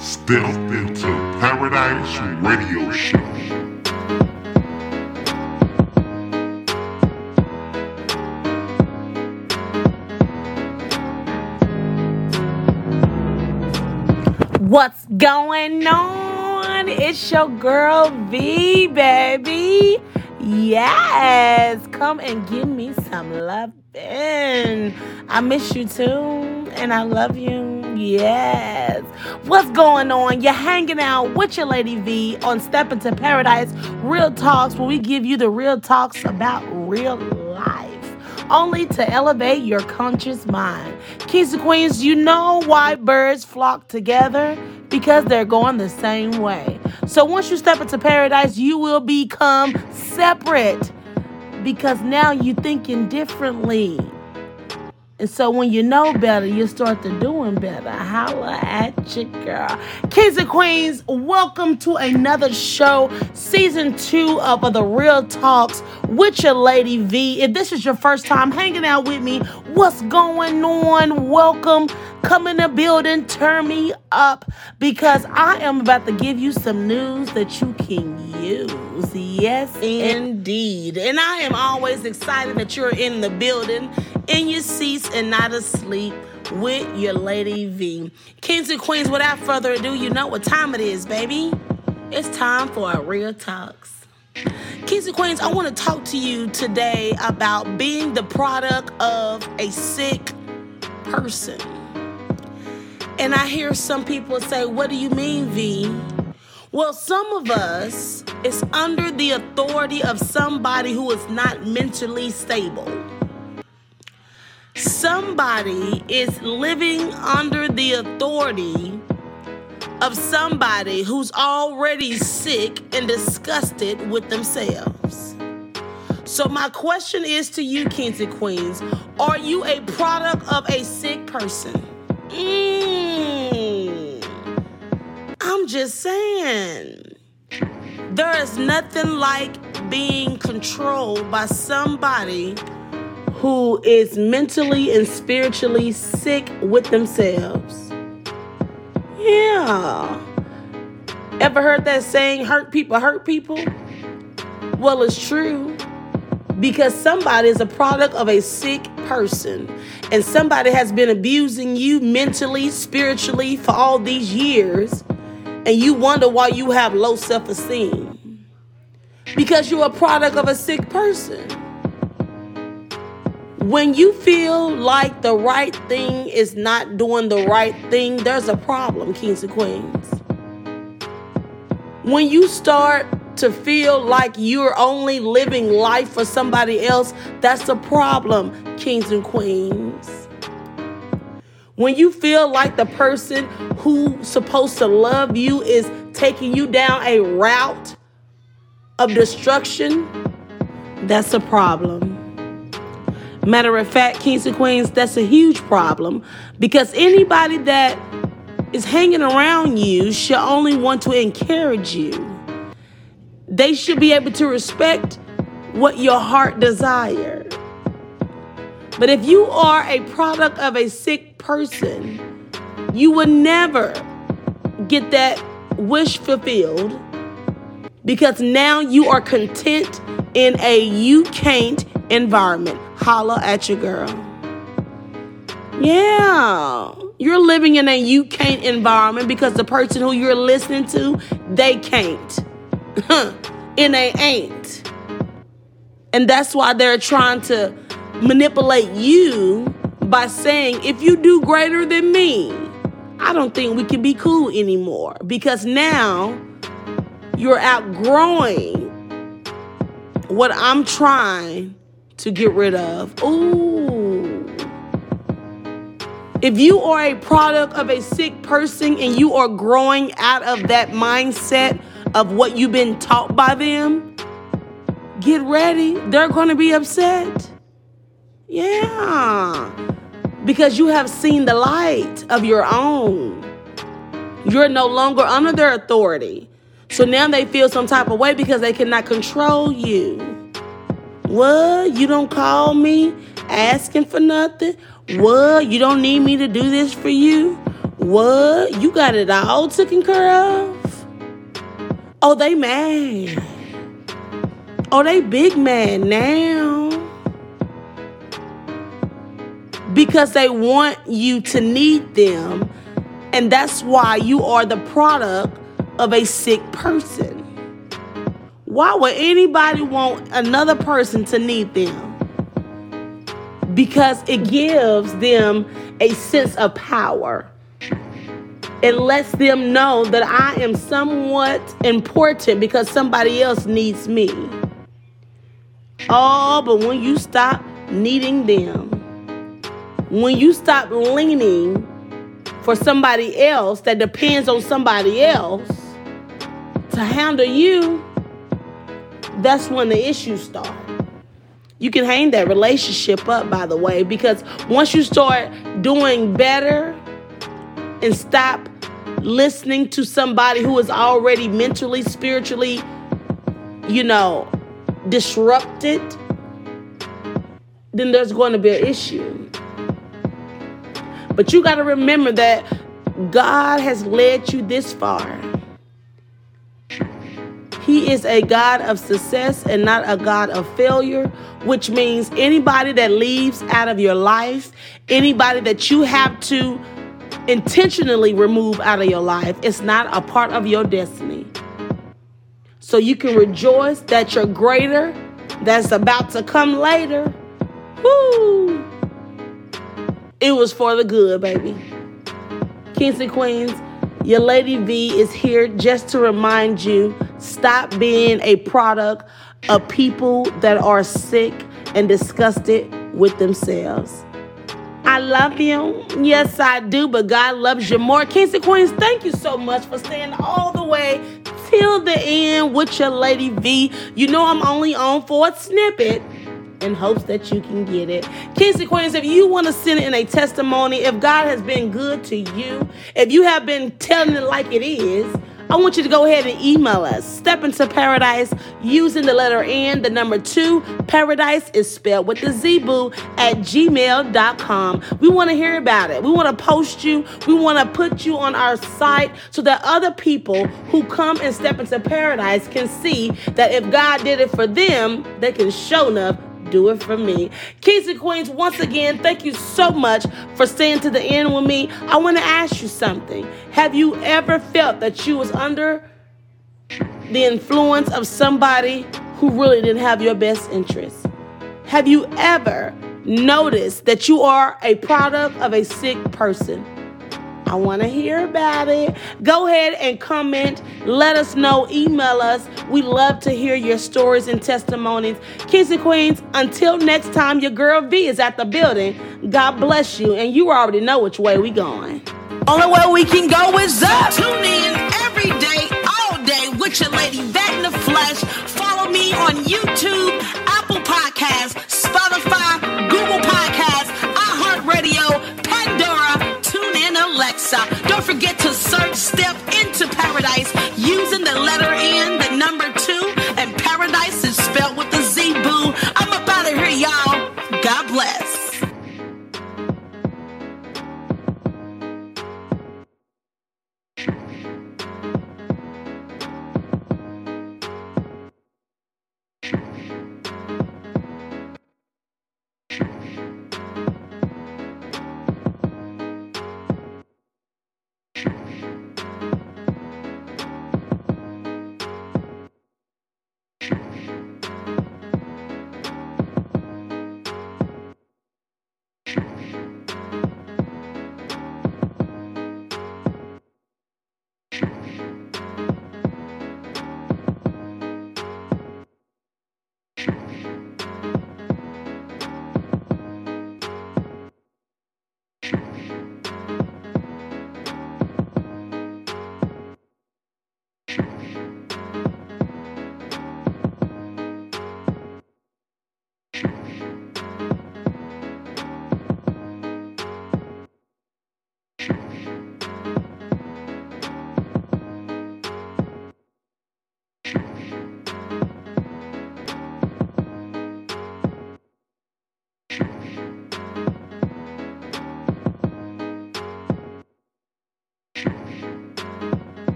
Step into Paradise Radio Show. What's going on? It's your girl V, baby. Yes, come and give me some love. And I miss you too, and I love you. Yes. What's going on? You're hanging out with your Lady V on Step Into Paradise Real Talks, where we give you the real talks about real life only to elevate your conscious mind. Kings and queens, you know why birds flock together? Because they're going the same way. So once you step into paradise, you will become separate because now you're thinking differently. And so when you know better, you start to doing better. Holla at your girl. Kings and Queens, welcome to another show, season two of the Real Talks with your lady V. If this is your first time hanging out with me, what's going on? Welcome. Come in the building, turn me up because I am about to give you some news that you can use. Yes, indeed. And I am always excited that you're in the building, in your seats, and not asleep with your lady V. Kings and queens, without further ado, you know what time it is, baby. It's time for our real talks. Kings and queens, I want to talk to you today about being the product of a sick person. And I hear some people say, What do you mean, V? Well, some of us is under the authority of somebody who is not mentally stable. Somebody is living under the authority of somebody who's already sick and disgusted with themselves. So, my question is to you, kings and queens are you a product of a sick person? Mm. I'm just saying. There is nothing like being controlled by somebody who is mentally and spiritually sick with themselves. Yeah. Ever heard that saying, hurt people hurt people? Well, it's true because somebody is a product of a sick person and somebody has been abusing you mentally, spiritually for all these years, and you wonder why you have low self esteem because you're a product of a sick person. When you feel like the right thing is not doing the right thing, there's a problem, kings and queens. When you start to feel like you're only living life for somebody else, that's a problem, kings and queens. When you feel like the person who's supposed to love you is taking you down a route of destruction, that's a problem. Matter of fact, kings and queens, that's a huge problem because anybody that is hanging around you should only want to encourage you. They should be able to respect what your heart desires. But if you are a product of a sick person, you will never get that wish fulfilled because now you are content in a you can't environment. Holla at your girl. Yeah. You're living in a you can't environment because the person who you're listening to, they can't. and they ain't. And that's why they're trying to manipulate you by saying, if you do greater than me, I don't think we can be cool anymore. Because now you're outgrowing what I'm trying to get rid of. Ooh. If you are a product of a sick person and you are growing out of that mindset of what you've been taught by them, get ready. They're going to be upset. Yeah. Because you have seen the light of your own. You're no longer under their authority. So now they feel some type of way because they cannot control you. What? You don't call me asking for nothing? What? You don't need me to do this for you? What? You got it all taken care of? Oh, they mad. Oh, they big mad now. Because they want you to need them. And that's why you are the product of a sick person. Why would anybody want another person to need them? Because it gives them a sense of power. It lets them know that I am somewhat important because somebody else needs me. Oh, but when you stop needing them, when you stop leaning for somebody else that depends on somebody else to handle you, that's when the issues start. You can hang that relationship up, by the way, because once you start doing better and stop listening to somebody who is already mentally, spiritually, you know, disrupted, then there's going to be an issue. But you got to remember that God has led you this far. He is a God of success and not a God of failure, which means anybody that leaves out of your life, anybody that you have to intentionally remove out of your life, it's not a part of your destiny. So you can rejoice that you're greater, that's about to come later. Woo! It was for the good, baby. Kings and Queens, your Lady V is here just to remind you stop being a product of people that are sick and disgusted with themselves. I love you. Yes, I do, but God loves you more. Kings and Queens, thank you so much for staying all the way till the end with your Lady V. You know I'm only on for a snippet in hopes that you can get it. Kings and Queens, if you want to send it in a testimony, if God has been good to you, if you have been telling it like it is, I want you to go ahead and email us. Step into paradise using the letter N, the number two. Paradise is spelled with the Z boo at gmail.com. We want to hear about it. We want to post you. We want to put you on our site so that other people who come and step into paradise can see that if God did it for them, they can show enough do it for me. Kings and Queens, once again, thank you so much for staying to the end with me. I want to ask you something. Have you ever felt that you was under the influence of somebody who really didn't have your best interest? Have you ever noticed that you are a product of a sick person? I want to hear about it. Go ahead and comment. Let us know. Email us. We love to hear your stories and testimonies. Kings and Queens, until next time, your girl V is at the building. God bless you. And you already know which way we going. Only way we can go is up. Tune in every day, all day with your lady Vet in the Flesh. Follow me on YouTube, Apple Podcasts, Spotify Alexa. Don't forget to search Step into Paradise using the letter